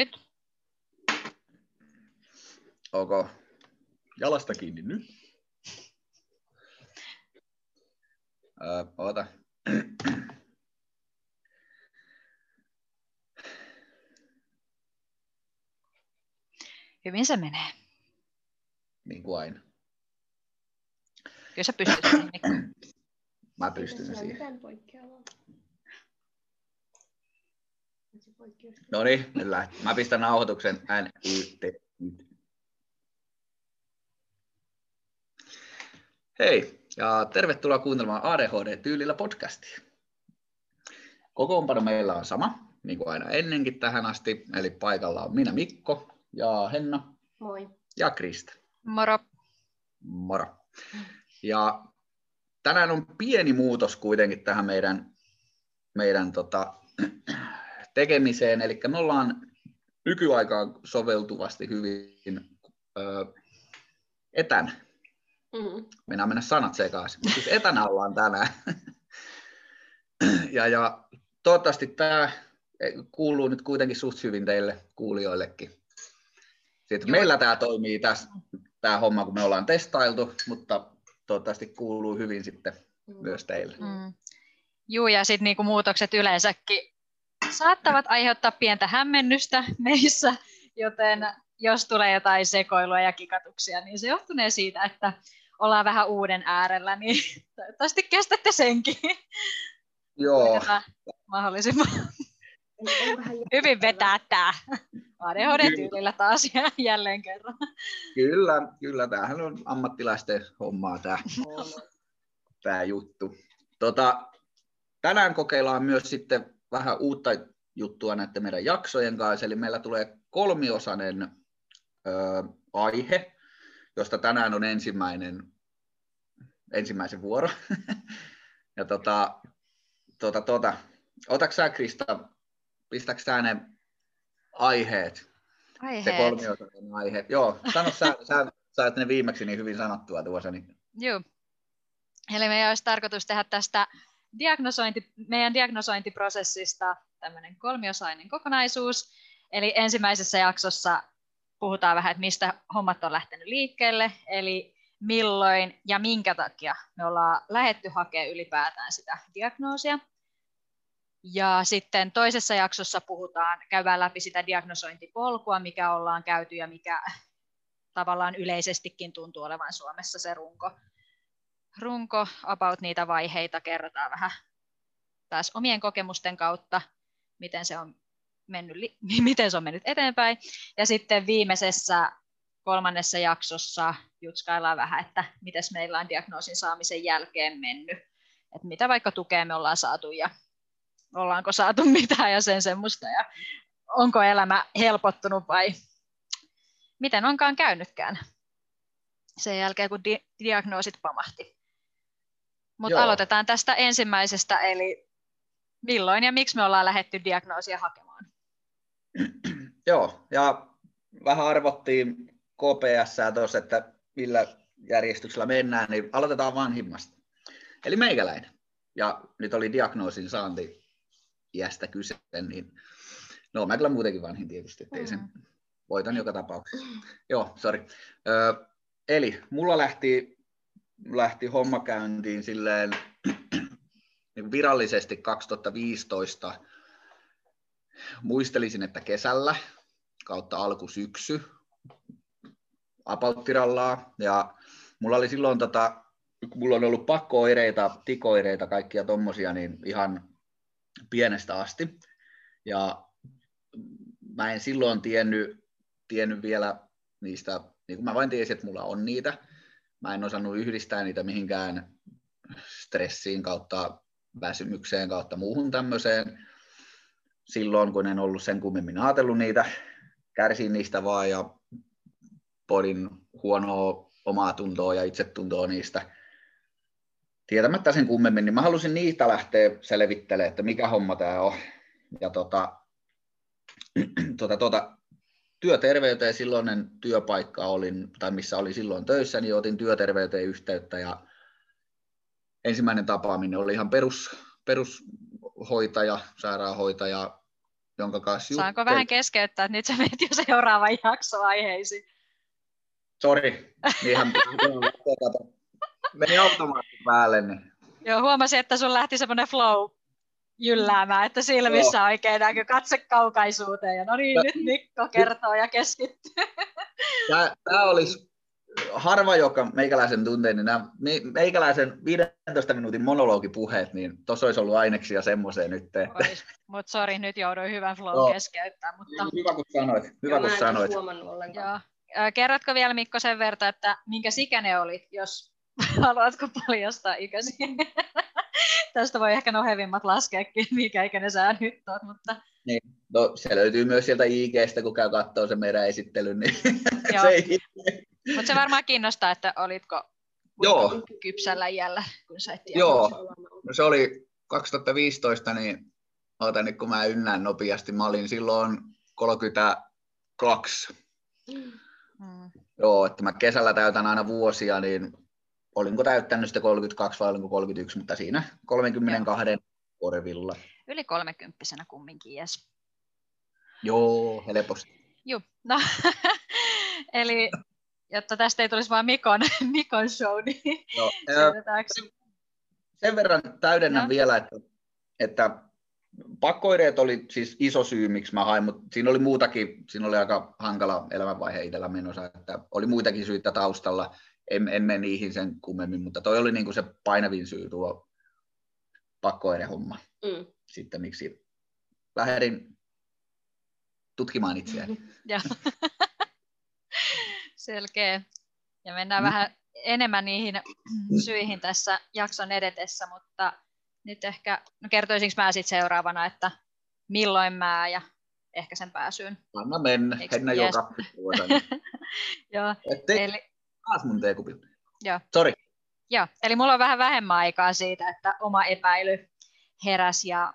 Nyt. Ok. Jalasta kiinni nyt. Öö, oota. Hyvin se menee. Niin kuin aina. Kyllä sä pystyt siihen. Mä pystyn siihen. mitään poikkeavaa. Se poikkeus. No niin, nyt lähti. Mä pistän nauhoituksen NYT. Hei, ja tervetuloa kuuntelemaan ADHD-tyylillä podcastia. Kokoonpano meillä on sama, niin kuin aina ennenkin tähän asti, eli paikalla on minä Mikko ja Henna Moi. ja Krista. Moro. Moro. Ja tänään on pieni muutos kuitenkin tähän meidän, meidän tota, tekemiseen, eli me ollaan nykyaikaan soveltuvasti hyvin ö, etänä. Mm. Mennään mennä sanat sekaisin, mutta siis etänä ollaan tänään. ja, ja toivottavasti tämä kuuluu nyt kuitenkin suht hyvin teille kuulijoillekin. Sitten Joo. meillä tämä toimii tässä, tämä homma, kun me ollaan testailtu, mutta toivottavasti kuuluu hyvin sitten myös teille. Mm. Juu, ja sitten niinku muutokset yleensäkin saattavat aiheuttaa pientä hämmennystä meissä, joten jos tulee jotain sekoilua ja kikatuksia, niin se johtunee siitä, että ollaan vähän uuden äärellä, niin toivottavasti kestätte senkin. Joo, Koitetaan mahdollisimman hyvin vetää tämä ADHD-tyylillä taas ja jälleen kerran. kyllä, kyllä, tämähän on ammattilaisten hommaa tämä. tämä juttu. Tota, tänään kokeillaan myös sitten vähän uutta juttua näiden meidän jaksojen kanssa, eli meillä tulee kolmiosainen ö, aihe, josta tänään on ensimmäinen, ensimmäisen vuoro. ja tota, tota, tota, otatko sä Krista, pistätkö sä ne aiheet, se Aiheet. kolmiosainen aihe? Joo, sano sä, sä sait ne viimeksi niin hyvin sanottua tuossa, niin Joo. Eli meidän olisi tarkoitus tehdä tästä diagnosointi, meidän diagnosointiprosessista tämmöinen kolmiosainen kokonaisuus. Eli ensimmäisessä jaksossa puhutaan vähän, että mistä hommat on lähtenyt liikkeelle, eli milloin ja minkä takia me ollaan lähetty hakemaan ylipäätään sitä diagnoosia. Ja sitten toisessa jaksossa puhutaan, käydään läpi sitä diagnosointipolkua, mikä ollaan käyty ja mikä tavallaan yleisestikin tuntuu olevan Suomessa se runko, runko about niitä vaiheita, kerrotaan vähän taas omien kokemusten kautta, miten se on mennyt, miten se on mennyt eteenpäin. Ja sitten viimeisessä kolmannessa jaksossa jutskaillaan vähän, että miten meillä on diagnoosin saamisen jälkeen mennyt. Että mitä vaikka tukea me ollaan saatu ja ollaanko saatu mitään ja sen semmoista. Ja onko elämä helpottunut vai miten onkaan käynytkään sen jälkeen, kun di- diagnoosit pamahti. Mutta aloitetaan tästä ensimmäisestä, eli milloin ja miksi me ollaan lähetty diagnoosia hakemaan. Joo, ja vähän arvottiin KPS tuossa, että millä järjestyksellä mennään, niin aloitetaan vanhimmasta. Eli meikäläinen. Ja nyt oli diagnoosin saanti iästä kyse, niin no mä kyllä muutenkin vanhin tietysti, ettei sen voitan joka tapauksessa. Joo, sorry. Ö, eli mulla lähti, lähti homma käyntiin silleen niin virallisesti 2015 muistelisin, että kesällä kautta alkusyksy apauttirallaa. Ja mulla oli silloin, tota, kun mulla on ollut pakko-oireita, tikoireita, kaikkia tommosia, niin ihan pienestä asti. Ja mä en silloin tiennyt, tiennyt vielä niistä, niin kuin mä vain tiesin, että mulla on niitä. Mä en osannut yhdistää niitä mihinkään stressiin kautta väsymykseen kautta muuhun tämmöiseen silloin, kun en ollut sen kummemmin ajatellut niitä, kärsin niistä vaan ja podin huonoa omaa tuntoa ja itsetuntoa niistä tietämättä sen kummemmin, niin mä halusin niitä lähteä selvittelemään, että mikä homma tämä on. Ja tota, tota, tota, työterveyteen silloinen työpaikka olin, tai missä oli silloin töissä, niin otin työterveyteen yhteyttä ja ensimmäinen tapaaminen oli ihan perus, perushoitaja, sairaanhoitaja, jonka kanssa Saanko juttelin. vähän keskeyttää, että nyt sä menet jo seuraavan jaksoaiheisiin. Sori, niinhän meni automaatti päälle. Niin. Joo, huomasin, että sun lähti semmoinen flow jylläämään, että silmissä Joo. oikein näkyy katse kaukaisuuteen. Ja no niin, Ja- nyt Mikko kertoo ja keskittyy. Tämä, tämä olisi harva, joka meikäläisen tuntee, niin nämä me- meikäläisen 15 minuutin monologipuheet, niin tuossa olisi ollut aineksia semmoiseen nyt. Että... Mutta sori, nyt jouduin hyvän flow Joo. keskeyttämään. Mutta, Hyvä kun sanoit, hyvä Joo, kun sanoit. edes huomannut ollenkaan. joo. Kerrotko vielä Mikko sen verran, että minkä sikäne olit, jos haluatko paljastaa ikäsi? Tästä voi ehkä nohevimmat laskeekin, mikä ikäinen sä nyt oot, mutta No, se löytyy myös sieltä IGstä, kun käy katsoa sen meidän esittelyn, niin Joo. se ei Mutta se varmaan kiinnostaa, että olitko Joo. kypsällä iällä, kun sait tietää. Joo, no se oli 2015, niin oota nyt kun mä ynnään nopeasti, mä olin silloin 32. Mm. Joo, että mä kesällä täytän aina vuosia, niin olinko täyttänyt sitten 32 vai olinko 31, mutta siinä 32 korvilla. Yli kolmekymppisenä kumminkin, jes. Joo, helposti. Joo, no, eli jotta tästä ei tulisi vain Mikon, Mikon show, niin Joo. Sen verran täydennän No. vielä, että, että pakkoireet oli siis iso syy, miksi mä hain, mutta siinä oli muutakin, siinä oli aika hankala elämänvaihe itsellä menossa, että oli muitakin syitä taustalla, en, en mene niihin sen kummemmin, mutta toi oli niinku se painavin syy tuo pakkoirehomma Mm. sitten, miksi lähdin tutkimaan itseäni. Selkeä. Ja mennään Mm. vähän enemmän niihin syihin tässä jakson edetessä, mutta nyt ehkä, no kertoisinko mä sitten seuraavana, että milloin mä ja ehkä sen pääsyyn. Anna mennä, Eiks- Henna yes. joka. Joo, Ettei eli, taas mun teekupi. Joo. Sori. joo, eli mulla on vähän vähemmän aikaa siitä, että oma epäily heräs ja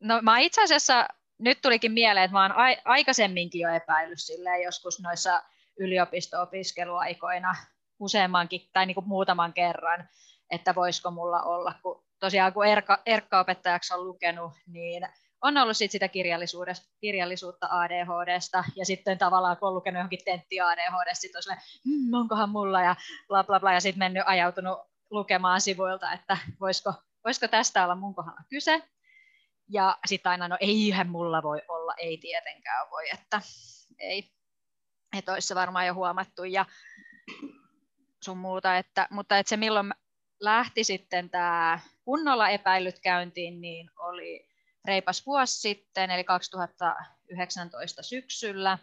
no mä itse asiassa nyt tulikin mieleen, että mä oon ai- aikaisemminkin jo epäillyt silleen joskus noissa yliopisto-opiskeluaikoina useammankin tai niin kuin muutaman kerran, että voisiko mulla olla, kun tosiaan kun Erkka, Erkka-opettajaksi on lukenut, niin on ollut sit sitä kirjallisuudesta, kirjallisuutta ADHDsta, ja sitten tavallaan kun on lukenut johonkin tentti ADHDsta, sitten on silleen, hmm, onkohan mulla, ja bla bla bla, ja sitten mennyt ajautunut lukemaan sivuilta, että voisiko, voisiko tästä olla mun kohdalla kyse. Ja sitten aina, no eihän mulla voi olla, ei tietenkään voi, että ei. Että olisi se varmaan jo huomattu ja sun muuta, että, mutta että se milloin lähti sitten tämä kunnolla epäilyt käyntiin, niin oli reipas vuosi sitten, eli 2019 syksyllä.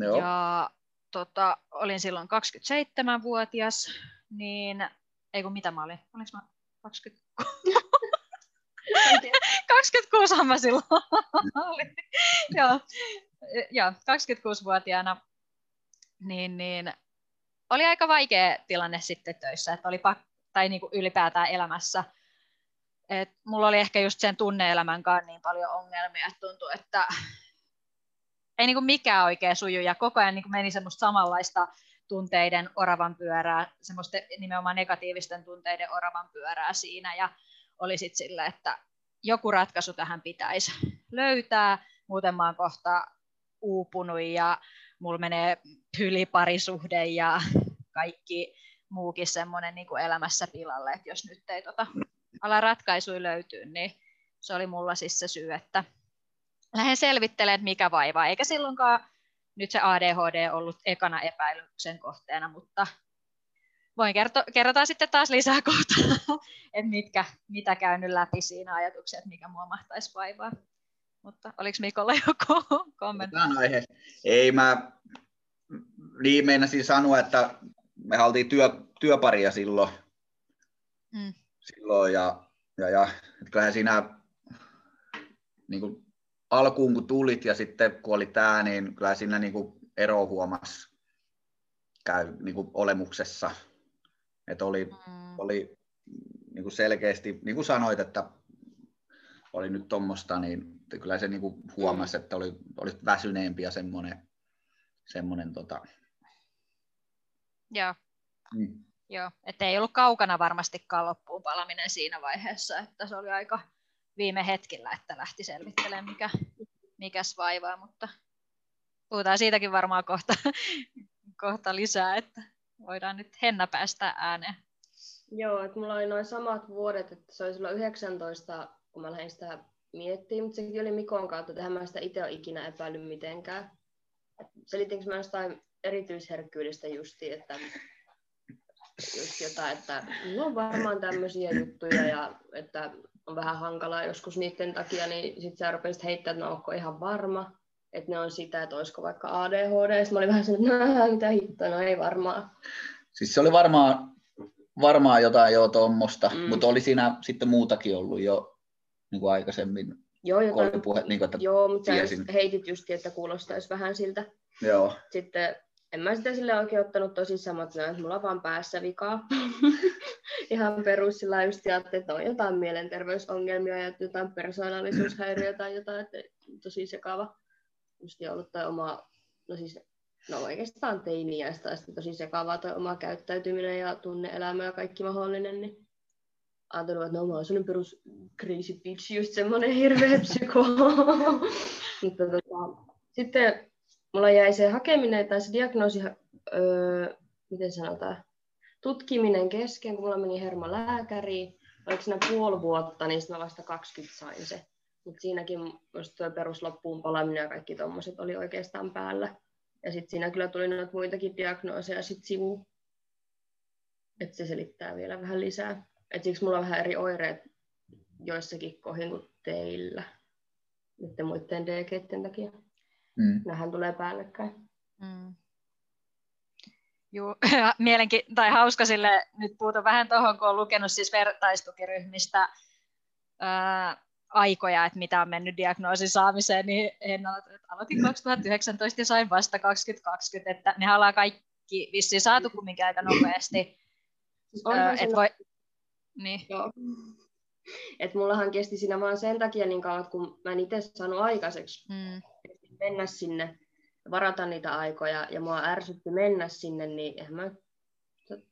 Joo. Ja tota, olin silloin 27-vuotias, niin ei kun mitä mä olin, olinko mä 20, 26 mä silloin olin. joo, joo, 26-vuotiaana, niin, niin oli aika vaikea tilanne sitten töissä, että oli pak- tai niin kuin ylipäätään elämässä. Et mulla oli ehkä just sen tunneelämän kanssa niin paljon ongelmia, että tuntui, että ei niin kuin mikään oikein suju. Ja koko ajan niin kuin meni semmoista samanlaista tunteiden oravan pyörää, semmoista nimenomaan negatiivisten tunteiden oravan pyörää siinä. Ja oli sitten sillä, että joku ratkaisu tähän pitäisi löytää, muuten mä oon kohta uupunut ja mulla menee pyliparisuhde ja kaikki muukin semmoinen niin kuin elämässä pilalle, että jos nyt ei tota, ala ratkaisuja löytyä, niin se oli mulla siis se syy, että lähden selvittelemään, mikä vaivaa, eikä silloinkaan nyt se ADHD ollut ekana epäilyksen kohteena, mutta voin kerto, kerrotaan sitten taas lisää kohta, että mitkä, mitä käynyt läpi siinä ajatuksia, että mikä mua mahtaisi vaivaa. Mutta oliko Mikolla joku kommentti? Ei mä niin meinasin sanoa, että me oltiin työ, työparia silloin, Mm. Silloin ja, ja, ja että kyllähän siinä niin kuin alkuun kun tulit ja sitten kun oli tämä, niin kyllä siinä niin kuin ero huomas käy niin kuin olemuksessa. Että oli, Mm. oli niin kuin selkeästi, niin kuin sanoit, että oli nyt tuommoista, niin kyllä se niin kuin huomasi, että oli, oli väsyneempi ja semmoinen, semmoinen tota, Joo, mm, joo. Että ei ollut kaukana varmastikaan loppuun palaminen siinä vaiheessa, että se oli aika, viime hetkillä, että lähti selvittelemään, mikä, mikäs vaivaa, mutta puhutaan siitäkin varmaan kohta, kohta lisää, että voidaan nyt Henna päästä ääneen. Joo, että mulla oli noin samat vuodet, että se oli silloin 19, kun mä lähdin sitä miettimään, mutta sekin oli Mikon kautta, että mä sitä itse ole ikinä epäillyt mitenkään. Selitinkö mä jostain erityisherkkyydestä justi, että just jotain, että mulla on varmaan tämmöisiä juttuja ja että on vähän hankalaa joskus niiden takia, niin sitten sä rupesit heittää, että no onko ihan varma, että ne on sitä, että olisiko vaikka ADHD. Sitten mä olin vähän sellainen, että no, mitä hittoa, no ei varmaan. Siis se oli varmaan, varmaan jotain jo tuommoista, mm. mutta oli siinä sitten muutakin ollut jo niin kuin aikaisemmin. Joo, jotain, puhe, niin kuin, että joo mutta tiesin. heitit just, että kuulostaisi vähän siltä. Joo. Sitten en mä sitä sille oikein ottanut tosissaan, mutta että mulla on vaan päässä vikaa. Ihan perus sillä just ajattelin, että on jotain mielenterveysongelmia ja jotain persoonallisuushäiriötä tai jotain, että tosi sekava. Just ollut toi oma, no siis no oikeastaan teiniäistä ja tosi sekavaa toi oma käyttäytyminen ja tunneelämä ja kaikki mahdollinen, niin ajatellut, että no mä oon sellainen perus crazy bitch, just semmoinen hirveä psyko. Mutta tota, sitten mulla jäi se hakeminen tai se diagnoosi, öö, miten sanotaan, tutkiminen kesken, kun mulla meni hermo lääkäriin. Oliko siinä puoli vuotta, niin sitten mä vasta 20 sain se. Mutta siinäkin just tuo perusloppuun palaminen ja kaikki tommoset oli oikeastaan päällä. Ja sitten siinä kyllä tuli noita muitakin diagnooseja sit sivu. Että se selittää vielä vähän lisää. Et siksi mulla on vähän eri oireet joissakin kohin kuin teillä. Nyt muiden DG takia. Mm. Nähän tulee päällekkäin. Mm. Juu, mielenki- tai hauska sille, nyt puutun vähän tuohon, kun olen lukenut siis vertaistukiryhmistä ää, aikoja, että mitä on mennyt diagnoosin saamiseen, niin en aloitin 2019 ja sain vasta 2020, että ne ollaan kaikki vissiin saatu kumminkin aika nopeasti. Siis et voi... niin. Joo. Et mullahan kesti siinä vaan sen takia niin kauan, kun mä en itse saanut aikaiseksi. Mm mennä sinne, varata niitä aikoja, ja mua ärsytti mennä sinne, niin eihän mä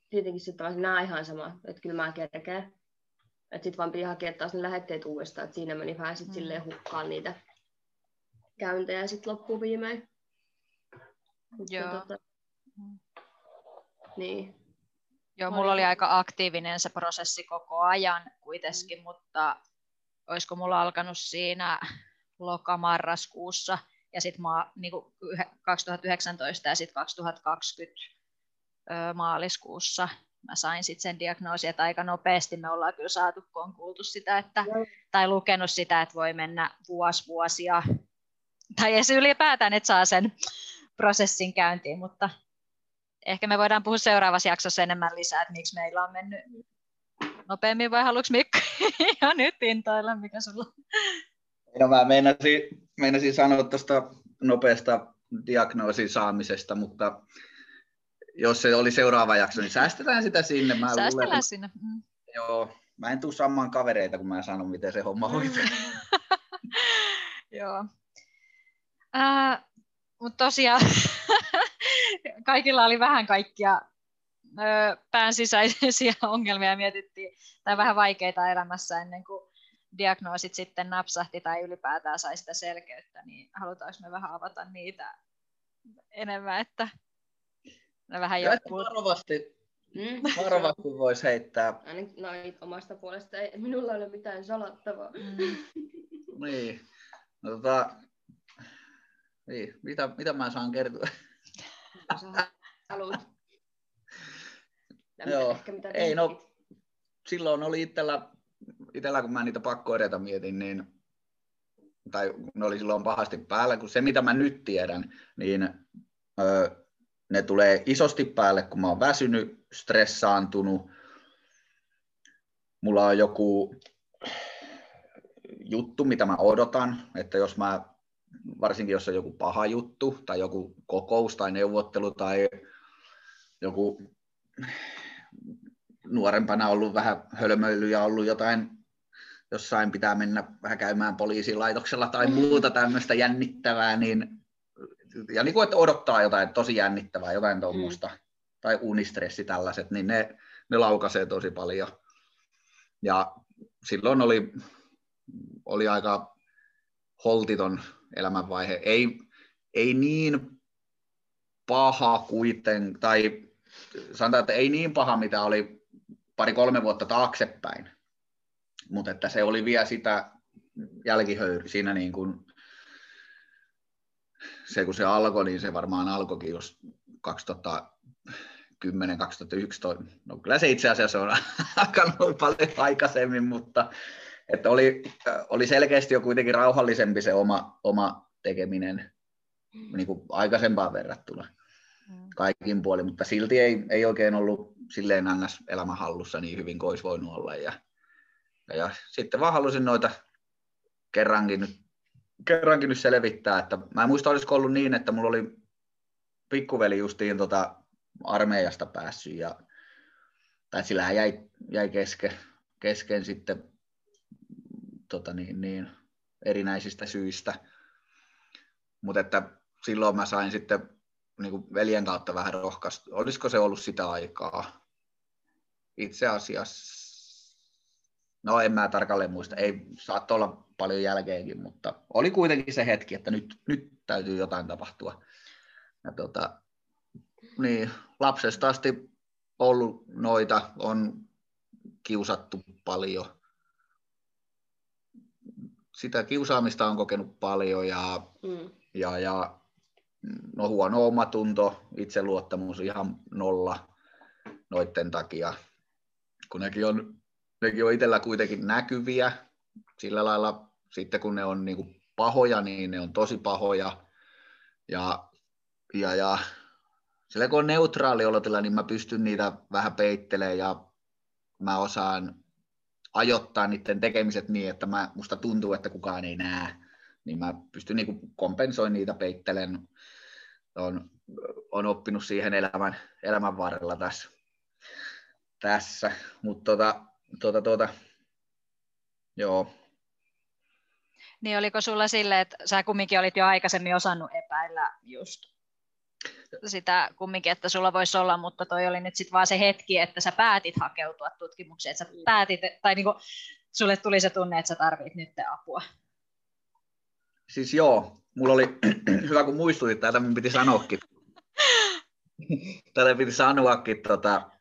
tietenkin sitten vaan nämä ihan sama, että kyllä mä kerkeen. Että sitten vaan piti hakea taas ne lähetteet uudestaan, että siinä meni vähän sitten mm. silleen hukkaan niitä käyntejä sitten loppuviimein. Joo. Tota, niin. Joo, mulla oli aika aktiivinen se prosessi koko ajan kuitenkin, mm. mutta olisiko mulla alkanut siinä lokamarraskuussa ja sitten maa, niin 2019 ja sitten 2020 maaliskuussa mä sain sitten sen diagnoosin, että aika nopeasti me ollaan kyllä saatu, kun on kuultu sitä, että, tai lukenut sitä, että voi mennä vuosi vuosia, tai edes ylipäätään, että saa sen prosessin käyntiin, mutta ehkä me voidaan puhua seuraavassa jaksossa enemmän lisää, että miksi meillä on mennyt nopeammin, vai haluatko Mikko ja nyt intoilla, mikä sulla No mä meinasin, meinasin sanoa tuosta nopeasta diagnoosin saamisesta, mutta jos se oli seuraava jakso, niin säästetään sitä sinne. Mä Säästellään luulen, sinne. Mm. Joo, mä en tuu samaan kavereita, kun mä sanon, miten se homma hoituu. joo. Äh, mutta tosiaan kaikilla oli vähän kaikkia pään sisäisiä ongelmia mietittiin, tai vähän vaikeita elämässä ennen kuin diagnoosit sitten napsahti tai ylipäätään sai sitä selkeyttä, niin halutaanko me vähän avata niitä enemmän, että ne vähän joku... Varovasti, mm. varovasti voisi heittää. Ainakin no, omasta puolesta ei minulla ole mitään salattavaa. Mm. niin. No, tota, niin. Mitä, mitä mä saan kertoa? haluat. Joo, ehkä mitä ei no, silloin oli itsellä itsellä kun mä niitä pakkoireita mietin, niin tai ne oli silloin pahasti päällä, kun se mitä mä nyt tiedän, niin ö, ne tulee isosti päälle, kun mä oon väsynyt, stressaantunut, mulla on joku juttu, mitä mä odotan, että jos mä, varsinkin jos on joku paha juttu, tai joku kokous tai neuvottelu, tai joku nuorempana ollut vähän hölmöily ja ollut jotain, jossain pitää mennä vähän käymään poliisilaitoksella tai muuta tämmöistä jännittävää, niin, ja niin kuin, että odottaa jotain tosi jännittävää, jotain tuommoista, mm. tai unistressi tällaiset, niin ne, ne laukaisee tosi paljon. Ja silloin oli oli aika holtiton elämänvaihe. Ei, ei niin paha kuiten, tai sanotaan, että ei niin paha, mitä oli pari-kolme vuotta taaksepäin, mutta että se oli vielä sitä jälkihöyry siinä niin kuin, se kun se alkoi, niin se varmaan alkoikin jos 2010, 2011, no kyllä se itse asiassa on alkanut paljon aikaisemmin, mutta että oli, oli selkeästi jo kuitenkin rauhallisempi se oma, oma tekeminen niin kuin aikaisempaan verrattuna mm. kaikin puolin, mutta silti ei, ei oikein ollut silleen ns. elämän hallussa niin hyvin kuin olisi voinut olla. Ja, ja, sitten vaan halusin noita kerrankin nyt, kerrankin nyt selvittää, että mä en muista olisiko ollut niin, että mulla oli pikkuveli justiin tota armeijasta päässyt ja tai sillä jäi, jäi kesken, kesken sitten tota niin, niin, erinäisistä syistä. Mutta että silloin mä sain sitten niin kuin veljen kautta vähän rohkaista. Olisiko se ollut sitä aikaa? Itse asiassa, no en mä tarkalleen muista, ei saattoi olla paljon jälkeenkin, mutta oli kuitenkin se hetki, että nyt, nyt täytyy jotain tapahtua. Ja tota, niin, lapsesta asti ollut noita, on kiusattu paljon. Sitä kiusaamista on kokenut paljon ja, mm. ja, ja no huono omatunto, itseluottamus ihan nolla noiden takia, kun nekin on, nekin on itsellä kuitenkin näkyviä, sillä lailla sitten kun ne on niin kuin pahoja, niin ne on tosi pahoja, ja, ja, ja sillä kun on neutraali olotila, niin mä pystyn niitä vähän peittelemään ja mä osaan ajoittaa niiden tekemiset niin, että mä, musta tuntuu, että kukaan ei näe, niin mä pystyn niin kompensoimaan niitä, peittelen on, on oppinut siihen elämän, elämän varrella tässä. tässä. Mutta tota, tota, tota, joo. Niin oliko sulla sille, että sä kumminkin olit jo aikaisemmin osannut epäillä just sitä kumminkin, että sulla voisi olla, mutta toi oli nyt sitten vaan se hetki, että sä päätit hakeutua tutkimukseen, että sä päätit, tai niinku, sulle tuli se tunne, että sä tarvit nyt apua. Siis joo, mulla oli, hyvä kun muistutit, tätä minun piti sanoakin. tätä piti sanoakin, tota,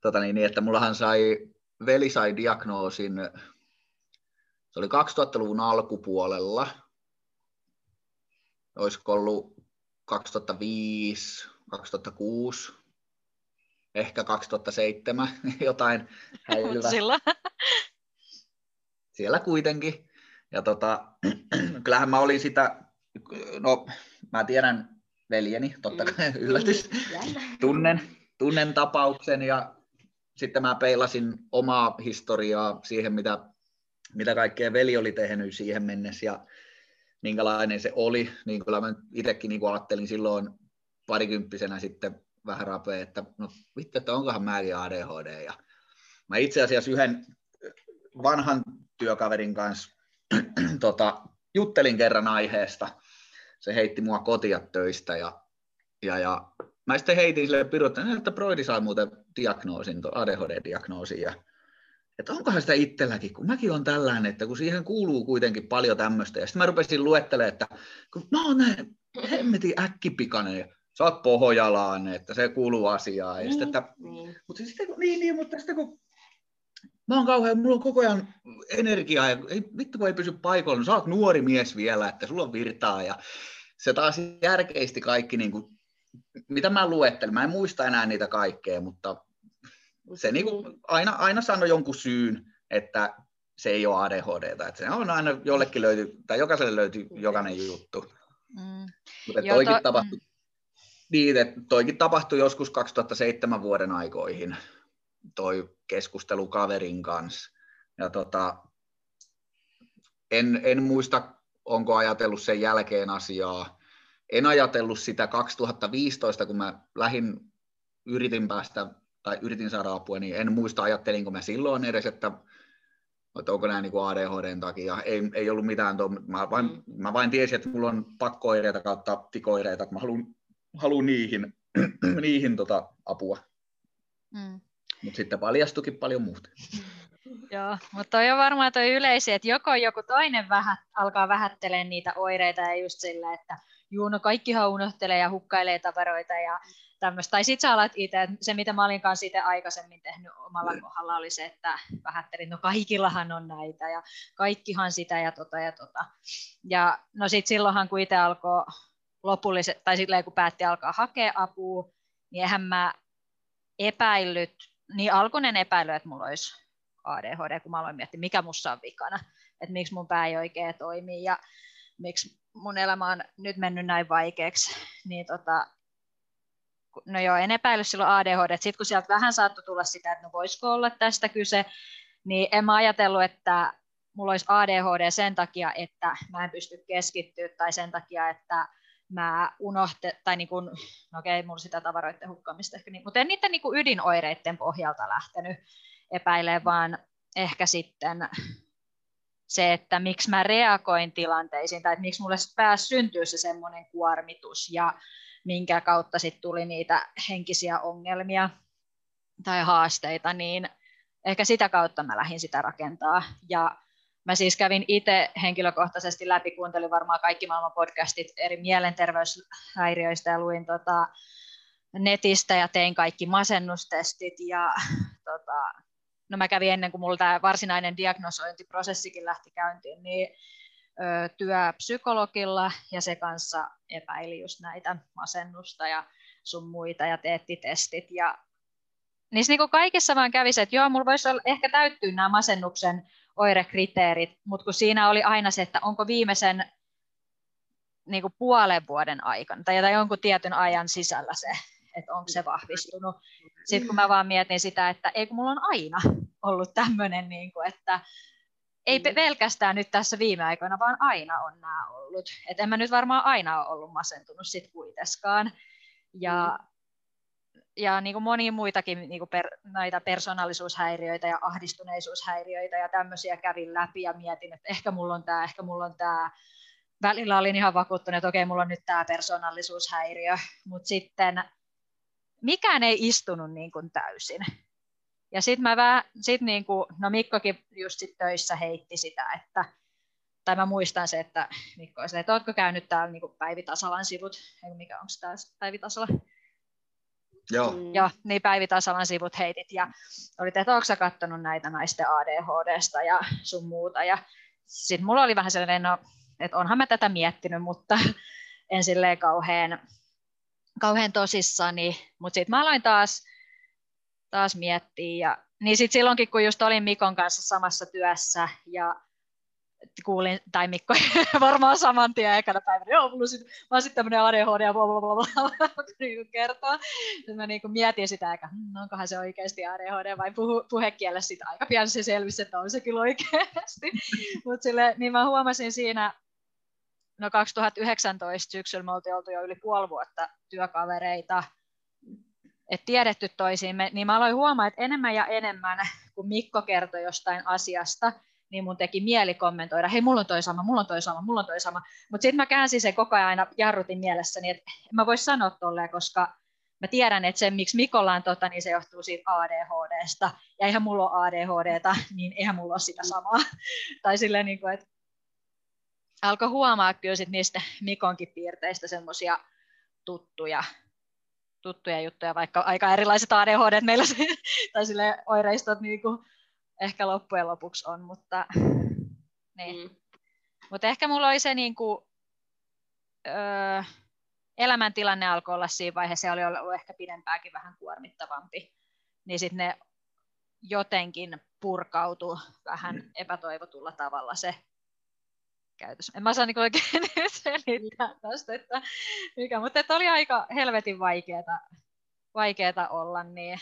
tota niin, että mullahan sai, veli sai diagnoosin, se oli 2000-luvun alkupuolella, olisiko ollut 2005, 2006, ehkä 2007, jotain häilyvä. Siellä kuitenkin. Ja tota, kyllähän mä olin sitä no mä tiedän veljeni, totta mm. kai yllätys, tunnen, tunnen tapauksen ja sitten mä peilasin omaa historiaa siihen, mitä, mitä kaikkea veli oli tehnyt siihen mennessä ja minkälainen se oli, niin kyllä mä itsekin niin ajattelin silloin parikymppisenä sitten vähän rapea, että no vittu, että onkohan mäkin ADHD. Ja mä itse asiassa yhden vanhan työkaverin kanssa tota, juttelin kerran aiheesta, se heitti mua kotia töistä ja, ja, ja mä sitten heitin sille piruttain, että Broidi saa muuten diagnoosin, ADHD-diagnoosin ja että onkohan sitä itselläkin, kun mäkin on tällainen, että kun siihen kuuluu kuitenkin paljon tämmöistä. Ja sitten mä rupesin luettelemaan, että kun mä oon näin hemmetin äkkipikainen, sä oot pohojalainen, että se kuuluu asiaan. Ja sitten, että, niin. Mutta sitten, niin, niin, mutta sitten kun mä oon kauhean, mulla on koko ajan energiaa ja ei, vittu kun ei pysy paikoilla, sä oot nuori mies vielä, että sulla on virtaa ja se taas järkeisti kaikki, niin kuin, mitä mä luettelin, mä en muista enää niitä kaikkea, mutta se niin kuin, aina, aina sanoi jonkun syyn, että se ei ole ADHD, että se on aina jollekin löyty, tai jokaiselle löytyy jokainen juttu. Mm. Mutta toikin, to... tapahtui, mm. niin, että toikin tapahtui joskus 2007 vuoden aikoihin, toi keskustelu kaverin kanssa. Ja tota, en, en muista, onko ajatellut sen jälkeen asiaa. En ajatellut sitä 2015, kun mä lähin, yritin päästä tai yritin saada apua, niin en muista ajattelinko mä silloin edes, että, että onko nämä niin ADHDn takia. Ei, ei ollut mitään, tuo, mä, vain, mm. mä vain tiesin, että mulla on pakkoireita kautta tikoireita, että mä haluan, haluan niihin, niihin tota apua. Mm. Mutta sitten paljastukin paljon muuta. Joo, mutta toi on varmaan toi yleisi, että joko joku toinen vähät, alkaa vähättelemään niitä oireita ja just sillä, että juu, no kaikkihan unohtelee ja hukkailee tavaroita ja tämmöistä. Tai sit sä alat itse, se mitä mä olin kanssa itse aikaisemmin tehnyt omalla mm. kohdalla oli se, että vähättelin, no kaikillahan on näitä ja kaikkihan sitä ja tota ja tota. Ja no sit silloinhan kun itse alkoi lopulliset, tai silleen kun päätti alkaa hakea apua, niin eihän mä epäillyt, niin alkuinen epäily, että mulla olisi ADHD, kun mä aloin miettiä, mikä mussa on vikana, että miksi mun pää ei oikein toimi ja miksi mun elämä on nyt mennyt näin vaikeaksi, niin tota, no joo, en epäily silloin ADHD, sitten kun sieltä vähän saattoi tulla sitä, että no voisiko olla tästä kyse, niin en mä ajatellut, että mulla olisi ADHD sen takia, että mä en pysty keskittyä tai sen takia, että mä unohte, tai niin kuin, no okei, mulla sitä tavaroiden hukkaamista ehkä, niin, mutta en niiden niin ydinoireiden pohjalta lähtenyt epäilemään, vaan ehkä sitten se, että miksi mä reagoin tilanteisiin, tai että miksi mulle pääsi syntyä se semmoinen kuormitus, ja minkä kautta sitten tuli niitä henkisiä ongelmia tai haasteita, niin ehkä sitä kautta mä lähdin sitä rakentaa. Ja mä siis kävin itse henkilökohtaisesti läpi, kuuntelin varmaan kaikki maailman podcastit eri mielenterveyshäiriöistä ja luin tota netistä ja tein kaikki masennustestit ja tota, no mä kävin ennen kuin mulla tämä varsinainen diagnosointiprosessikin lähti käyntiin, niin ö, työ psykologilla ja se kanssa epäili just näitä masennusta ja sun muita ja teetti testit. Ja niissä niin kuin kaikissa vaan kävi se, että joo, mulla voisi olla, ehkä täyttyä nämä masennuksen oirekriteerit, mutta kun siinä oli aina se, että onko viimeisen niin kuin puolen vuoden aikana tai jonkun tietyn ajan sisällä se, että onko se vahvistunut. Sitten kun mä vaan mietin sitä, että ei kun mulla on aina ollut tämmöinen, niin kuin, että ei mm. pelkästään nyt tässä viime aikoina, vaan aina on nämä ollut. Et en mä nyt varmaan aina ole ollut masentunut sit kuitenkaan. Ja, mm. ja niin kuin monia muitakin niin kuin per, näitä persoonallisuushäiriöitä ja ahdistuneisuushäiriöitä ja tämmöisiä kävin läpi ja mietin, että ehkä mulla on tämä, ehkä mulla on tämä. Välillä olin ihan vakuuttunut, että okei, mulla on nyt tämä persoonallisuushäiriö, mutta sitten mikään ei istunut niin kuin täysin. Ja sitten mä vähän, sit niin kuin, no Mikkokin just sit töissä heitti sitä, että, tai mä muistan se, että Mikko oli se, että ootko käynyt täällä niin Päivi Tasalan sivut, mikä onko tämä Päivi Tasala? Joo. Mm. Joo, niin Päivi Tasalan sivut heitit ja oli, että onko sä katsonut näitä naisten ADHDsta ja sun muuta. Ja sitten mulla oli vähän sellainen, no, että onhan mä tätä miettinyt, mutta en silleen kauhean kauhean tosissani, mutta sitten mä aloin taas, taas miettiä. Ja, niin sitten silloinkin, kun just olin Mikon kanssa samassa työssä ja kuulin, tai Mikko varmaan saman tien ekana päivänä, joo, mulla sit, mä oon sitten tämmöinen ADHD ja bla bla bla bla, niin kertoa. Sitten mä niin kuin mietin sitä aika, hmm, onkohan se oikeasti ADHD vai puhu, puhekielessä sitä aika pian se selvisi, että on se kyllä oikeasti. Mutta niin mä huomasin siinä no 2019 syksyllä me oltiin oltu jo yli puoli vuotta työkavereita, että tiedetty toisiimme, niin mä aloin huomaa, että enemmän ja enemmän, kun Mikko kertoi jostain asiasta, niin mun teki mieli kommentoida, hei, mulla on toi sama, mulla on toi sama, mulla on toi sama. Mutta sitten mä käänsin sen koko ajan aina jarrutin mielessäni, että mä vois sanoa tolleen, koska mä tiedän, että se, miksi Mikolla on tota, niin se johtuu siitä ADHDsta. Ja eihän mulla ole ADHDta, niin eihän mulla ole sitä samaa. tai silleen, niin kuin, että alkoi huomaa kyllä sit niistä Mikonkin piirteistä semmoisia tuttuja, tuttuja juttuja, vaikka aika erilaiset ADHD meillä tai sille oireistot niin kuin ehkä loppujen lopuksi on, mutta, niin. mm. mutta ehkä mulla oli se niin kuin, öö, elämäntilanne alkoi olla siinä vaiheessa, se oli ollut ehkä pidempääkin vähän kuormittavampi, niin sitten ne jotenkin purkautu vähän mm. epätoivotulla tavalla se käytössä. En mä saa niin oikein selittää tästä, että mikä, mutta että oli aika helvetin vaikeeta, vaikeeta olla, niin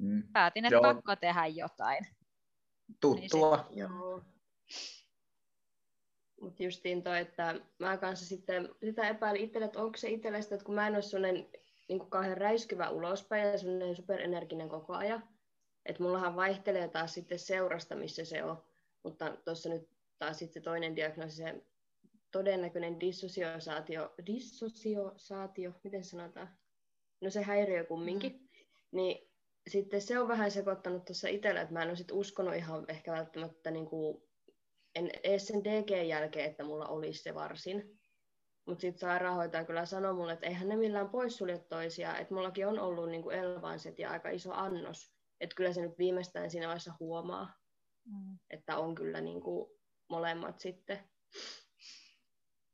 mm. päätin, että Joo. pakko tehdä jotain. Tuttua. Niin Joo. Mutta justiin toi, että mä kanssa sitten sitä epäilin itselle, että onko se itselle sitä, että kun mä en ole sellainen niin kauhean räiskyvä ulospäin ja sellainen superenerginen koko ajan, että mullahan vaihtelee taas sitten seurasta, missä se on. Mutta tuossa nyt taas sitten se toinen diagnoosi, se todennäköinen dissosiaatio, dissosiaatio, miten sanotaan? No se häiriö kumminkin. Mm. Niin sitten se on vähän sekoittanut tuossa itsellä, että mä en ole sit uskonut ihan ehkä välttämättä niin kuin, en edes sen DG jälkeen, että mulla olisi se varsin. Mutta sitten sairaanhoitaja kyllä sanoi mulle, että eihän ne millään poissulje toisia, että mullakin on ollut niin kuin elvanset ja aika iso annos. Että kyllä se nyt viimeistään siinä vaiheessa huomaa, mm. että on kyllä niin kuin molemmat sitten.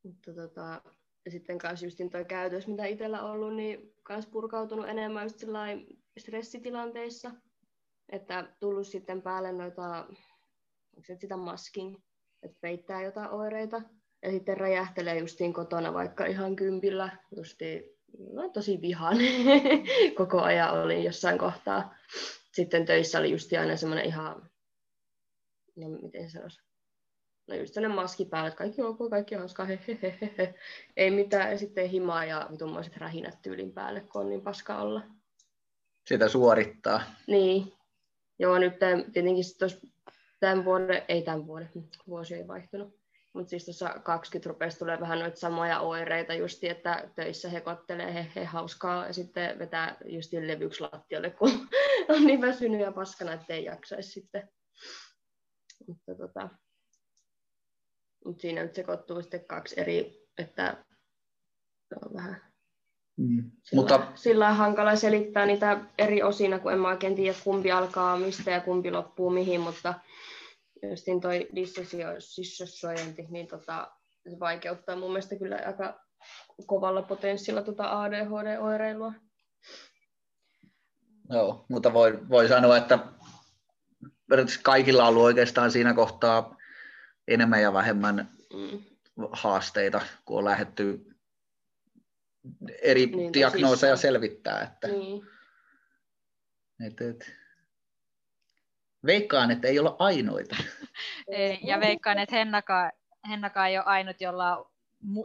Mutta tota, ja sitten kanssa justin toi käytös, mitä itsellä on ollut, niin kans purkautunut enemmän just stressitilanteissa. Että tullut sitten päälle noita, onko se sitä masking, että peittää jotain oireita. Ja sitten räjähtelee justiin kotona vaikka ihan kympillä, justiin, no tosi vihan koko ajan olin jossain kohtaa. Sitten töissä oli justi aina semmoinen ihan, no miten sanoisi, no just sellainen maski päällä, että kaikki on ok, kaikki on hauskaa, hehehehe. Ei mitään, ja sitten himaa ja vitummoiset rähinät tyylin päälle, kun on niin paska olla. Sitä suorittaa. Niin. Joo, nyt tietenkin tuossa tämän vuoden, ei tämän vuoden, vuosi ei vaihtunut. Mutta siis tuossa 20 rupesi tulee vähän noita samoja oireita justi, että töissä hekottelee he, he hauskaa ja sitten vetää just levyksi lattialle, kun on niin väsynyt ja paskana, että ei jaksaisi sitten. Mutta tota, mut siinä nyt sekoittuu sitten kaksi eri, että on vähän mm. sillä, Mutta... sillä on hankala selittää niitä eri osina, kun en mä oikein tiedä kumpi alkaa mistä ja kumpi loppuu mihin, mutta justiin toi dissossointi, niin tota, se vaikeuttaa mun mielestä kyllä aika kovalla potenssilla tota ADHD-oireilua. Joo, mutta voi, voi sanoa, että kaikilla on ollut oikeastaan siinä kohtaa enemmän ja vähemmän mm. haasteita, kun on lähdetty eri niin, diagnooseja selvittää. Että, niin. et, et, Veikkaan, että ei olla ainoita. ja veikkaan, että Hennaka, Hennaka ei ole ainut, jolla on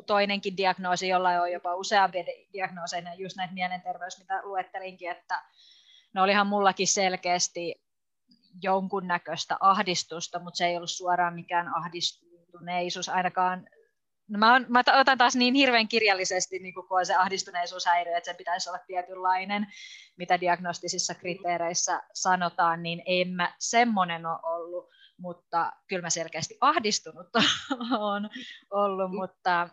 toinenkin diagnoosi, jolla on jopa useampia diagnooseja, just näitä mielenterveys, mitä luettelinkin, että no olihan mullakin selkeästi jonkunnäköistä ahdistusta, mutta se ei ollut suoraan mikään ahdistuneisuus ainakaan. No mä, on, mä otan taas niin hirveän kirjallisesti, niin kun on se ahdistuneisuushäiriö, että se pitäisi olla tietynlainen, mitä diagnostisissa kriteereissä sanotaan, niin en mä semmoinen ole ollut, mutta kyllä mä selkeästi ahdistunut on ollut, mutta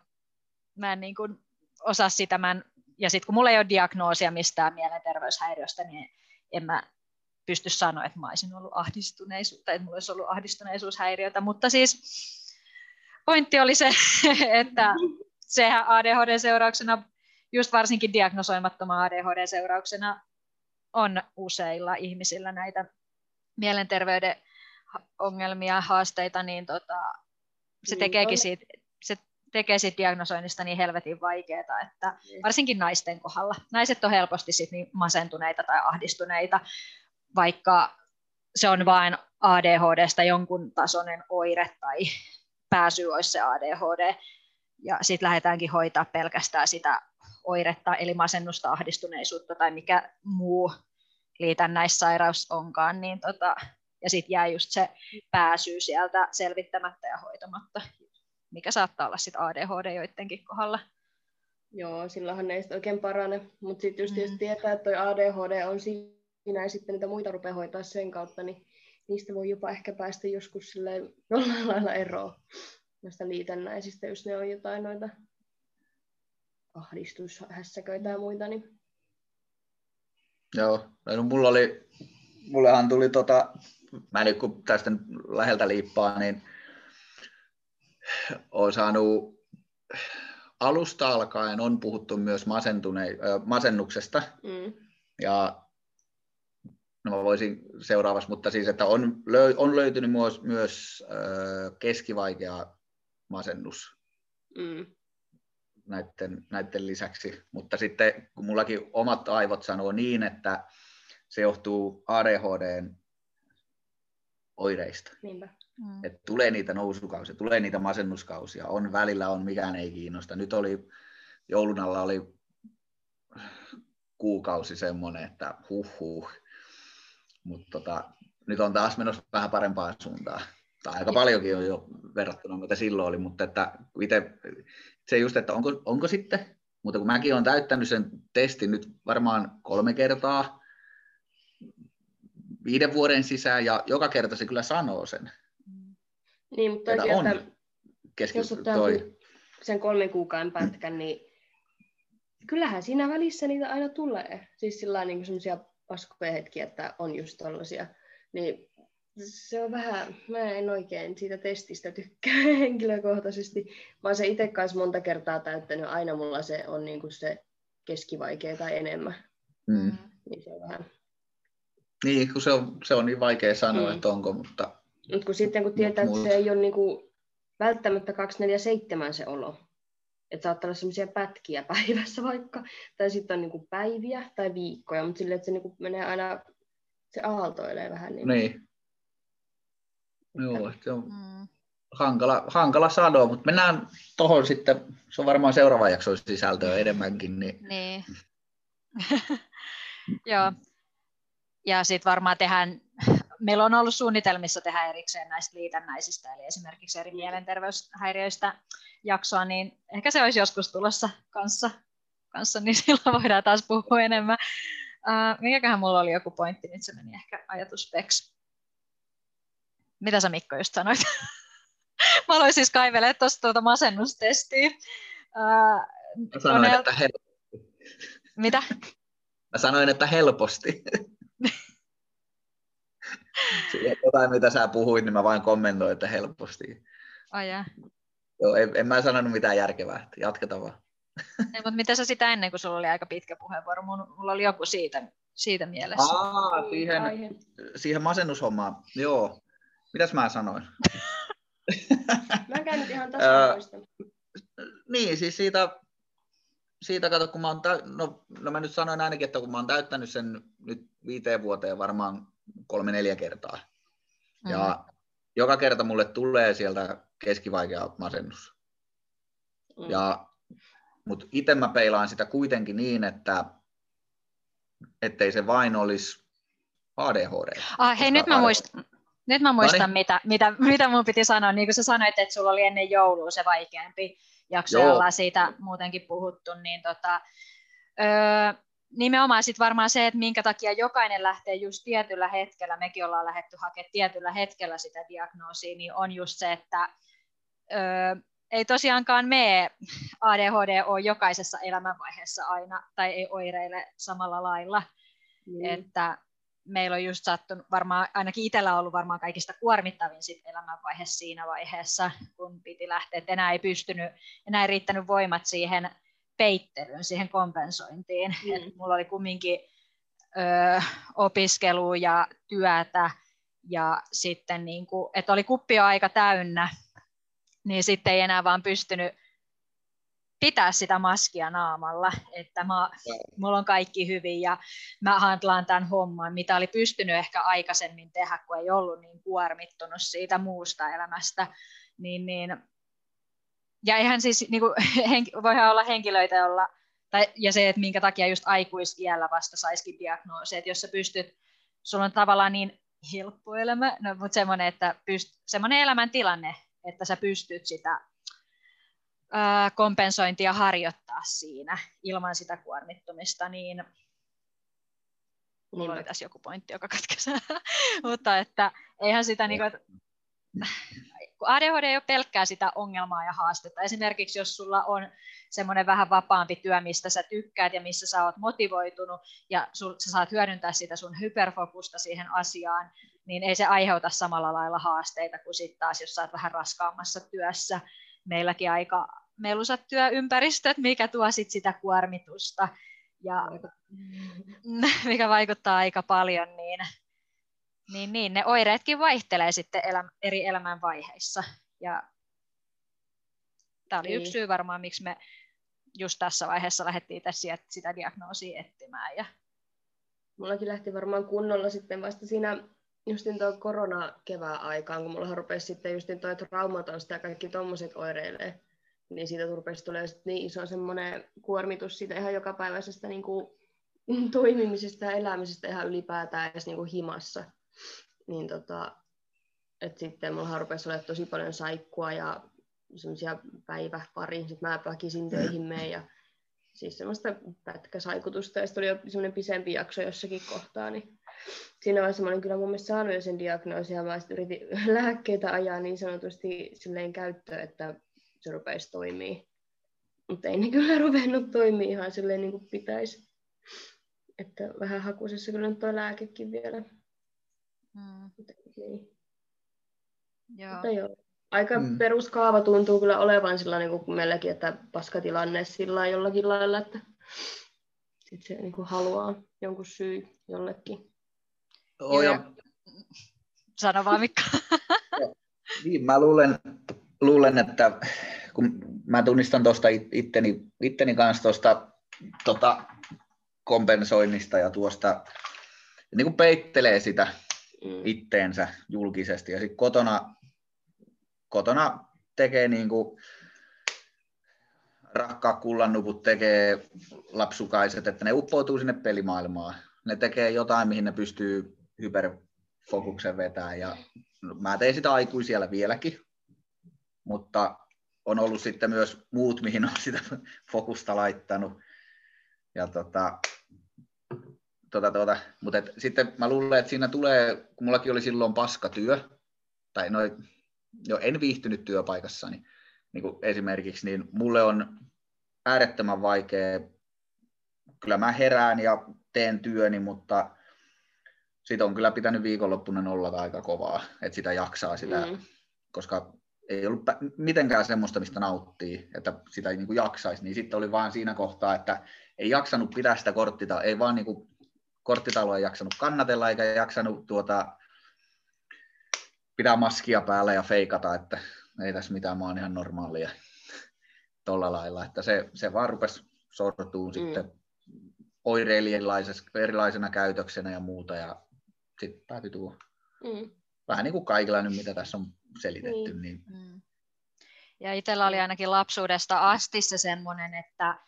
mä en niin kuin osaa sitä, mä en, ja sitten kun mulla ei ole diagnoosia mistään mielenterveyshäiriöstä, niin en mä pysty sanoa, että mä olisin ollut ahdistuneisuutta, tai että mulla olisi ollut ahdistuneisuushäiriötä, mutta siis pointti oli se, että sehän ADHD-seurauksena, just varsinkin diagnosoimattoman ADHD-seurauksena, on useilla ihmisillä näitä mielenterveyden ongelmia, haasteita, niin tota, se niin tekeekin siitä, se tekee siitä diagnosoinnista niin helvetin vaikeaa, että niin. varsinkin naisten kohdalla. Naiset on helposti sit niin masentuneita tai ahdistuneita, vaikka se on vain ADHDsta jonkun tasoinen oire tai pääsy olisi se ADHD, ja sitten lähdetäänkin hoitaa pelkästään sitä oiretta, eli masennusta, ahdistuneisuutta tai mikä muu liitännäissairaus onkaan, niin tota, ja sitten jää just se pääsy sieltä selvittämättä ja hoitamatta, mikä saattaa olla sitten ADHD joidenkin kohdalla. Joo, silloinhan ne ei oikein parane, mutta sitten just mm. tietää, että toi ADHD on siinä ja sitten niitä muita rupeaa hoitaa sen kautta, niin niistä voi jopa ehkä päästä joskus jollain lailla eroon näistä liitännäisistä, jos ne on jotain noita ahdistushässäköitä ja muita. Niin... Joo, no mulla oli, mullehan tuli tota, mä nyt kun tästä läheltä liippaa, niin olen saanut alusta alkaen on puhuttu myös masentune, masennuksesta. Mm. Ja no mä voisin seuraavassa, mutta siis, että on, löy, on löytynyt myös, myös äh, keskivaikea masennus mm. näiden, näiden lisäksi. Mutta sitten kun mullakin omat aivot sanoo niin, että se johtuu ADHDn oireista. Niinpä. Mm. Että tulee niitä nousukausia, tulee niitä masennuskausia, on välillä on, mikään ei kiinnosta. Nyt oli, joulun alla oli kuukausi semmoinen, että huh huh, mutta tota, nyt on taas menossa vähän parempaan suuntaan. Tai aika paljonkin on jo verrattuna, mitä silloin oli, mutta että itse, se just, että onko, onko sitten, mutta kun mäkin olen täyttänyt sen testin nyt varmaan kolme kertaa, viiden vuoden sisään ja joka kerta se kyllä sanoo sen. Niin, mutta on että keski, jos ottaa toi, sen kolmen kuukauden pätkän, niin kyllähän siinä välissä niitä aina tulee. Siis sillä niin semmoisia paskoja hetkiä, että on just tollasia. Niin se on vähän, mä en oikein siitä testistä tykkää henkilökohtaisesti, vaan se itse kanssa monta kertaa täyttänyt, aina mulla se on niin kuin se keskivaikea tai enemmän. mm. Niin se on vähän. Niin, kun se on, se on niin vaikea sanoa, Mm. että onko, mutta Mutta kun sitten kun tietää, Mut- että se ei ole niin kuin välttämättä 247 se olo, että saattaa olla sellaisia pätkiä päivässä vaikka, tai sitten on niin kuin päiviä tai viikkoja, mutta silleen, että se niin kuin menee aina, se aaltoilee vähän. Niin. niin. Joo, se on Mm. hankala, hankala sanoa, mutta mennään tuohon sitten, se on varmaan seuraava jakson sisältöä enemmänkin, niin Niin. Joo. Ja sitten varmaan tehdään, meillä on ollut suunnitelmissa tehdä erikseen näistä liitännäisistä, eli esimerkiksi eri mielenterveyshäiriöistä jaksoa, niin ehkä se olisi joskus tulossa kanssa, kanssa niin silloin voidaan taas puhua enemmän. Uh, mikäköhän mulla oli joku pointti, nyt se meni ehkä ajatus peks. Mitä sä Mikko just sanoit? Mä aloin siis kaivelemaan tuosta tuota masennustestiä. Uh, mä sanoin, Konel- että, hel- mitä? mä sanoin, että helposti. Jotain, mitä sä puhuit, niin mä vain kommentoin, että helposti. Oh, yeah. Joo, en, en mä sanonut mitään järkevää, että jatketaan vaan. Ei, mutta mitä sä sitä ennen, kun sulla oli aika pitkä puheenvuoro? Mun, mulla oli joku siitä, siitä mielessä. Aa, siihen, Aihe. siihen masennushommaan, joo. Mitäs mä sanoin? Mä en käynyt ihan muista. Niin, siis siitä, siitä kato, kun mä oon, täy- no, no mä nyt sanoin ainakin, että kun mä oon täyttänyt sen nyt viiteen vuoteen varmaan kolme-neljä kertaa. Mm. Ja joka kerta mulle tulee sieltä keskivaikea masennus. Mm. Ja, mutta itse mä peilaan sitä kuitenkin niin, että ettei se vain olisi ADHD. Ah, hei, nyt mä, ADHD muistan, nyt mä muistan Noniin. mitä, mitä, mitä mun piti sanoa. Niin kuin sä sanoit, että sulla oli ennen joulua se vaikeampi jakso, ja Joo. ollaan siitä muutenkin puhuttu, niin tota, öö, nimenomaan sit varmaan se, että minkä takia jokainen lähtee just tietyllä hetkellä, mekin ollaan lähdetty hakemaan tietyllä hetkellä sitä diagnoosia, niin on just se, että öö, ei tosiaankaan me ADHD ole jokaisessa elämänvaiheessa aina, tai ei oireile samalla lailla, Niin. että meillä on just sattunut, varmaan, ainakin itsellä on ollut varmaan kaikista kuormittavin sit elämänvaihe siinä vaiheessa, kun piti lähteä, että enää ei pystynyt, enää ei riittänyt voimat siihen siihen kompensointiin. Mm. Et mulla oli kumminkin ö, opiskelua ja työtä ja sitten niin kuin, että oli kuppi jo aika täynnä, niin sitten ei enää vaan pystynyt pitää sitä maskia naamalla, että mä, mulla on kaikki hyvin ja mä handlaan tämän homman, mitä oli pystynyt ehkä aikaisemmin tehdä, kun ei ollut niin kuormittunut siitä muusta elämästä. Niin, niin, ja eihän siis, niin kuin, henki, voihan olla henkilöitä, joilla, tai, ja se, että minkä takia just aikuisiällä vasta saisikin diagnoosi, että jos sä pystyt, sulla on tavallaan niin helppo elämä, no, mutta semmoinen, että pyst, semmoinen elämäntilanne, että sä pystyt sitä kompensointia harjoittaa siinä ilman sitä kuormittumista, niin mulla oli Niinpä. tässä joku pointti, joka katkesi. Mutta että eihän sitä, niin kuin, kun ADHD ei ole pelkkää sitä ongelmaa ja haastetta. Esimerkiksi jos sulla on semmoinen vähän vapaampi työ, mistä sä tykkäät ja missä sä oot motivoitunut ja sul, sä saat hyödyntää sitä sun hyperfokusta siihen asiaan, niin ei se aiheuta samalla lailla haasteita kuin sitten taas, jos sä oot vähän raskaammassa työssä. Meilläkin aika melusat työympäristöt, mikä tuo sit sitä kuormitusta ja mikä vaikuttaa aika paljon, niin, niin, niin ne oireetkin vaihtelee sitten eläm, eri elämänvaiheissa. Ja tämä oli Niin. yksi syy varmaan, miksi me just tässä vaiheessa lähdettiin tässä sitä diagnoosia etsimään. Ja, Mullakin lähti varmaan kunnolla sitten vasta siinä justin tuo korona-kevään aikaan, kun mulla rupesi sitten justin toi traumatosta ja kaikki tommoset oireilee. Niin siitä rupesi tulee niin iso semmoinen kuormitus siitä ihan jokapäiväisestä niin kuin, toimimisesta ja elämisestä ihan ylipäätään edes niin kuin himassa. Niin tota, et sitten mulla rupesi olemaan tosi paljon saikkua ja semmoisia päivä pari, sitten mä väkisin töihin meen ja siis semmoista pätkäsaikutusta ja sitten oli jo semmoinen pisempi jakso jossakin kohtaa, niin siinä vaiheessa mä olin kyllä mun mielestä saanut jo sen diagnoosin ja mä yritin lääkkeitä ajaa niin sanotusti silleen käyttöön, että se rupeisi toimii. Mutta ei ne kyllä ruvennut toimia ihan silleen niin kuin pitäisi. Että vähän hakusessa kyllä tuo lääkekin vielä. Mm. Niin. Joo. Mutta joo. Aika mm. peruskaava tuntuu kyllä olevan sillä niin kuin meilläkin, että paskatilanne sillä jollakin lailla, että sit se niin kuin haluaa jonkun syy jollekin. Oh, ja... Sano vaan Mikko. niin, mä luulen, luulen, että kun mä tunnistan tuosta itteni, itteni kanssa tuosta tota, kompensoinnista ja tuosta, niin kuin peittelee sitä mm. itteensä julkisesti. Ja sitten kotona, kotona tekee niin kuin rakkaat kullannuput tekee lapsukaiset, että ne uppoutuu sinne pelimaailmaan. Ne tekee jotain, mihin ne pystyy hyperfokuksen vetämään. Ja mä teen sitä aikuisiellä vieläkin, mutta on ollut sitten myös muut, mihin on sitä fokusta laittanut. Ja tota, tota, tota, mutta et, sitten mä luulen, että siinä tulee, kun mullakin oli silloin paskatyö, tai no, jo en viihtynyt työpaikassani niin kuin esimerkiksi, niin mulle on äärettömän vaikea, kyllä mä herään ja teen työni, mutta siitä on kyllä pitänyt viikonloppuna olla aika kovaa, että sitä jaksaa sitä, mm. koska ei ollut mitenkään semmoista, mistä nauttii, että sitä ei niin kuin jaksaisi, niin sitten oli vaan siinä kohtaa, että ei jaksanut pitää sitä korttita, ei vaan niin kuin korttitaloa ei jaksanut kannatella eikä jaksanut tuota, pitää maskia päällä ja feikata, että ei tässä mitään, mä oon ihan normaalia tuolla lailla, että se, se vaan rupesi sortuu mm. sitten oireilijaisena käytöksenä ja muuta ja sitten päätyi tuo. Mm. Vähän niin kuin kaikilla nyt, mitä tässä on selitetty. Niin. niin. Mm. Ja itsellä oli ainakin lapsuudesta asti se semmoinen, että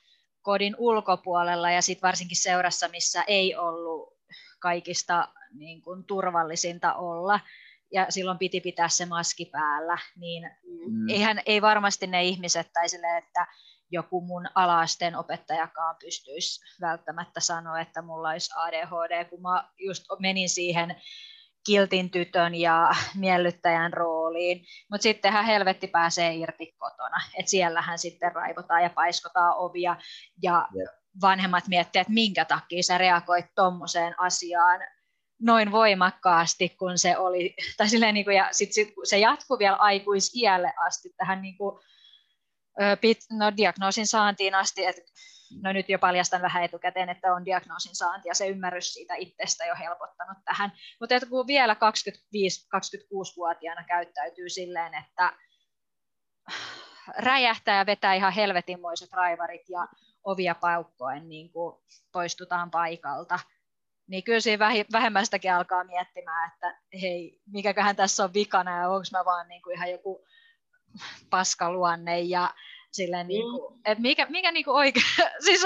kodin ulkopuolella ja sitten varsinkin seurassa, missä ei ollut kaikista niin kuin, turvallisinta olla, ja silloin piti pitää se maski päällä, niin mm. eihän, ei varmasti ne ihmiset tai sille, että joku mun alaasteen opettajakaan pystyisi välttämättä sanoa, että mulla olisi ADHD, kun mä just menin siihen kiltin tytön ja miellyttäjän rooliin, mutta sittenhän helvetti pääsee irti kotona, että siellähän sitten raivotaan ja paiskotaan ovia ja vanhemmat miettivät, että minkä takia sä reagoit tuommoiseen asiaan noin voimakkaasti, kun se oli, tai silleen niin kuin, ja sit, sit, se jatkui vielä aikuisiälle asti tähän niin kuin, no, diagnoosin saantiin asti, että no nyt jo paljastan vähän etukäteen, että on diagnoosin saanti ja se ymmärrys siitä itsestä jo helpottanut tähän. Mutta että kun vielä 25-26-vuotiaana käyttäytyy silleen, että räjähtää ja vetää ihan helvetinmoiset raivarit ja ovia paukkoen niin kuin poistutaan paikalta, niin kyllä siinä vähemmästäkin alkaa miettimään, että hei, mikäköhän tässä on vikana ja onko mä vaan niin kuin ihan joku paskaluonne ja silleen, niin kuin, että mikä, mikä niin kuin oikein, siis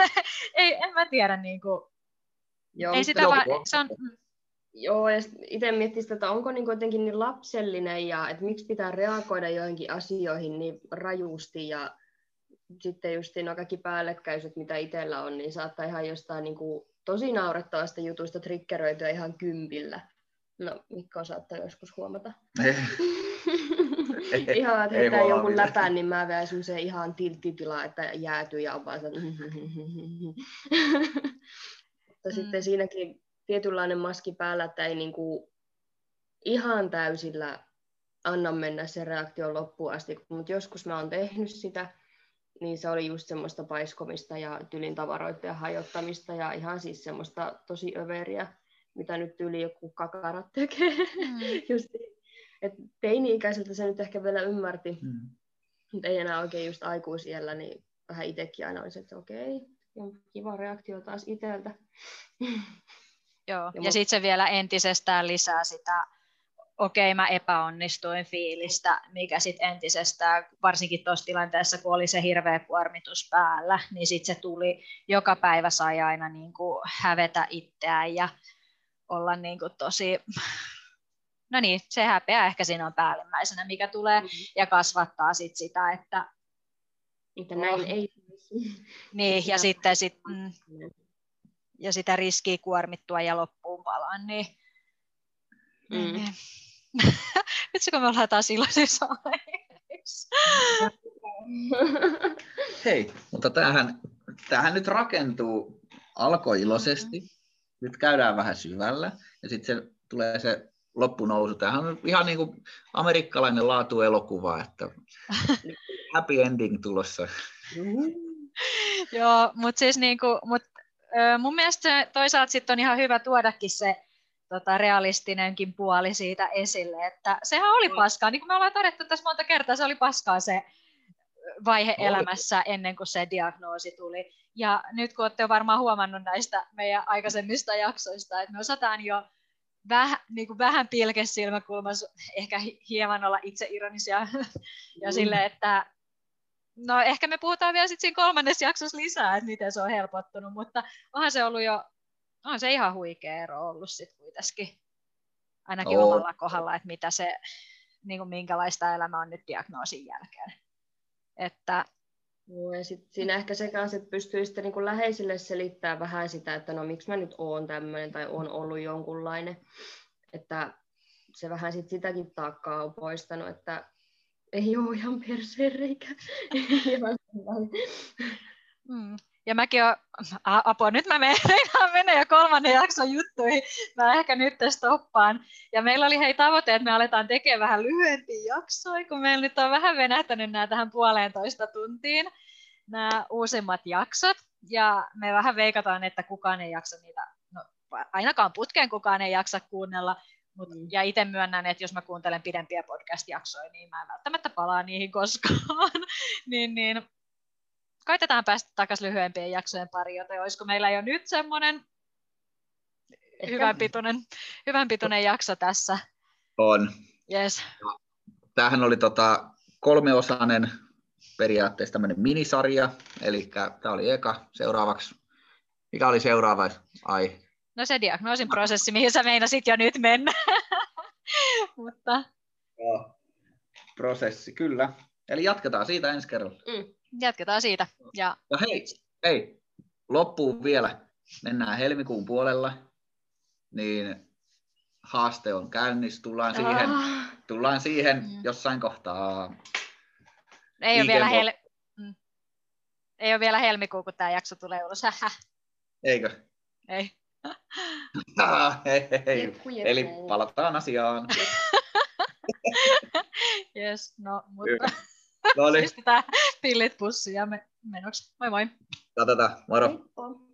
ei, en mä tiedä, niin kuin, Joo, ei sitä vaan, se on, mm. Joo, ja itse miettii sitä, että onko niin jotenkin niin lapsellinen ja että miksi pitää reagoida joihinkin asioihin niin rajusti ja sitten just no kaikki päällekkäisyydet, mitä itsellä on, niin saattaa ihan jostain niin kuin tosi naurettavasta jutusta triggeröityä ihan kympillä. No, Mikko saattaa joskus huomata. ihan, että heittää jonkun läpän, niin mä vielä semmoiseen ihan tilttitila, että jäätyy ja on vaan se, Mutta mm. sitten siinäkin tietynlainen maski päällä, että ei niinku ihan täysillä anna mennä se reaktio loppuun asti, mutta joskus mä oon tehnyt sitä, niin se oli just semmoista paiskomista ja tylin tavaroiden hajottamista ja ihan siis semmoista tosi överiä, mitä nyt yli joku kakarat tekee. Mm. just, et teini-ikäiseltä se nyt ehkä vielä ymmärti, mm. mutta ei enää oikein just aikuisiellä, niin vähän itsekin aina olisi, että okei, kiva reaktio taas itseltä. Joo, ja, ja sitten se vielä entisestään lisää sitä okei, okay, mä epäonnistuin fiilistä, mikä sitten entisestään, varsinkin tuossa tilanteessa, kun oli se hirveä kuormitus päällä, niin sitten se tuli, joka päivä sai aina niin kuin hävetä itseään ja olla niin kuin tosi, no niin, se häpeä ehkä siinä on päällimmäisenä, mikä tulee, mm-hmm. ja kasvattaa sit sitä, että... Että näin oh. ei... Niin, ja sitten sit, mm, ja sitä riskiä kuormittua ja loppuun palaan, niin, Mm. niin, niin. Vitsi, kun me ollaan taas iloisissa. Hei, mutta tämähän, tämähän nyt rakentuu, alkoi iloisesti, nyt käydään vähän syvällä, ja sitten se tulee se loppunousu. Tämähän on ihan niin kuin amerikkalainen laatuelokuva, että happy ending tulossa. Joo, mutta siis niinku, mut, ö, mun mielestä toisaalta sit on ihan hyvä tuodakin se tota, realistinenkin puoli siitä esille, että sehän oli paskaa, niin kuin me ollaan todettu tässä monta kertaa, se oli paskaa se vaihe Oli. elämässä ennen kuin se diagnoosi tuli. Ja nyt kun olette varmaan huomannut näistä meidän aikaisemmista jaksoista, että me osataan jo vähän, niin kuin vähän pilkesilmäkulmassa ehkä hi- hieman olla itse ironisia ja sille, että no ehkä me puhutaan vielä sitten siinä kolmannessa jaksossa lisää, että miten se on helpottunut, mutta onhan se ollut jo, on se ihan huikea ero ollut sitten kuitenkin, ainakin On. omalla kohdalla, että mitä se, niin kuin minkälaista elämä on nyt diagnoosin jälkeen. Että Joo, ja sit siinä ehkä se kanssa, että pystyy sitten niin läheisille selittämään vähän sitä, että no miksi mä nyt oon tämmöinen tai on ollut jonkunlainen. Että se vähän sit sitäkin taakkaa on poistanut, että ei ole ihan. Ihan sellainen. Mm. Ja mäkin a- apua, nyt mä menen, mennä jo kolmannen jakson juttuihin. Mä ehkä nyt stoppaan. Ja meillä oli hei tavoite, että me aletaan tekemään vähän lyhyempiä jaksoja, kun meillä nyt on vähän venähtänyt nämä tähän puoleentoista tuntiin, nämä uusimmat jaksot. Ja me vähän veikataan, että kukaan ei jaksa niitä, no ainakaan putkeen kukaan ei jaksa kuunnella, Mut, Mm. ja itse myönnän, että jos mä kuuntelen pidempiä podcast-jaksoja, niin mä en välttämättä palaa niihin koskaan. niin, niin, koitetaan päästä takaisin lyhyempien jaksojen pariin, joten olisiko meillä jo nyt semmoinen hyvän pituinen, hyvän pituinen jakso tässä. On. Yes. Tämähän oli tota kolmeosainen periaatteessa tämmöinen minisarja, eli tämä oli eka. Seuraavaksi, mikä oli seuraava ai? No se diagnoosin prosessi, mihin sä meinasit jo nyt mennä. Mutta Joo. Prosessi, kyllä. Eli jatketaan siitä ensi kerralla. Mm. Jatketaan siitä. Ja Ja hei, hei, loppuun vielä. Mennään helmikuun puolella, niin haaste on käynnissä. Tullaan siihen, Ah, tullaan siihen Mm. jossain kohtaa. ei ole, vielä hel... mm. ei ole vielä helmikuu, kun tämä jakso tulee ulos. Eikö? Ei. Ah, hei, hei, hei. jeppu, jeppu. Eli palataan asiaan. Yes, no, mutta No niin, pistetään pillit pussiin ja me menoksi. Moi moi. katsotaan. Moro. Heippa.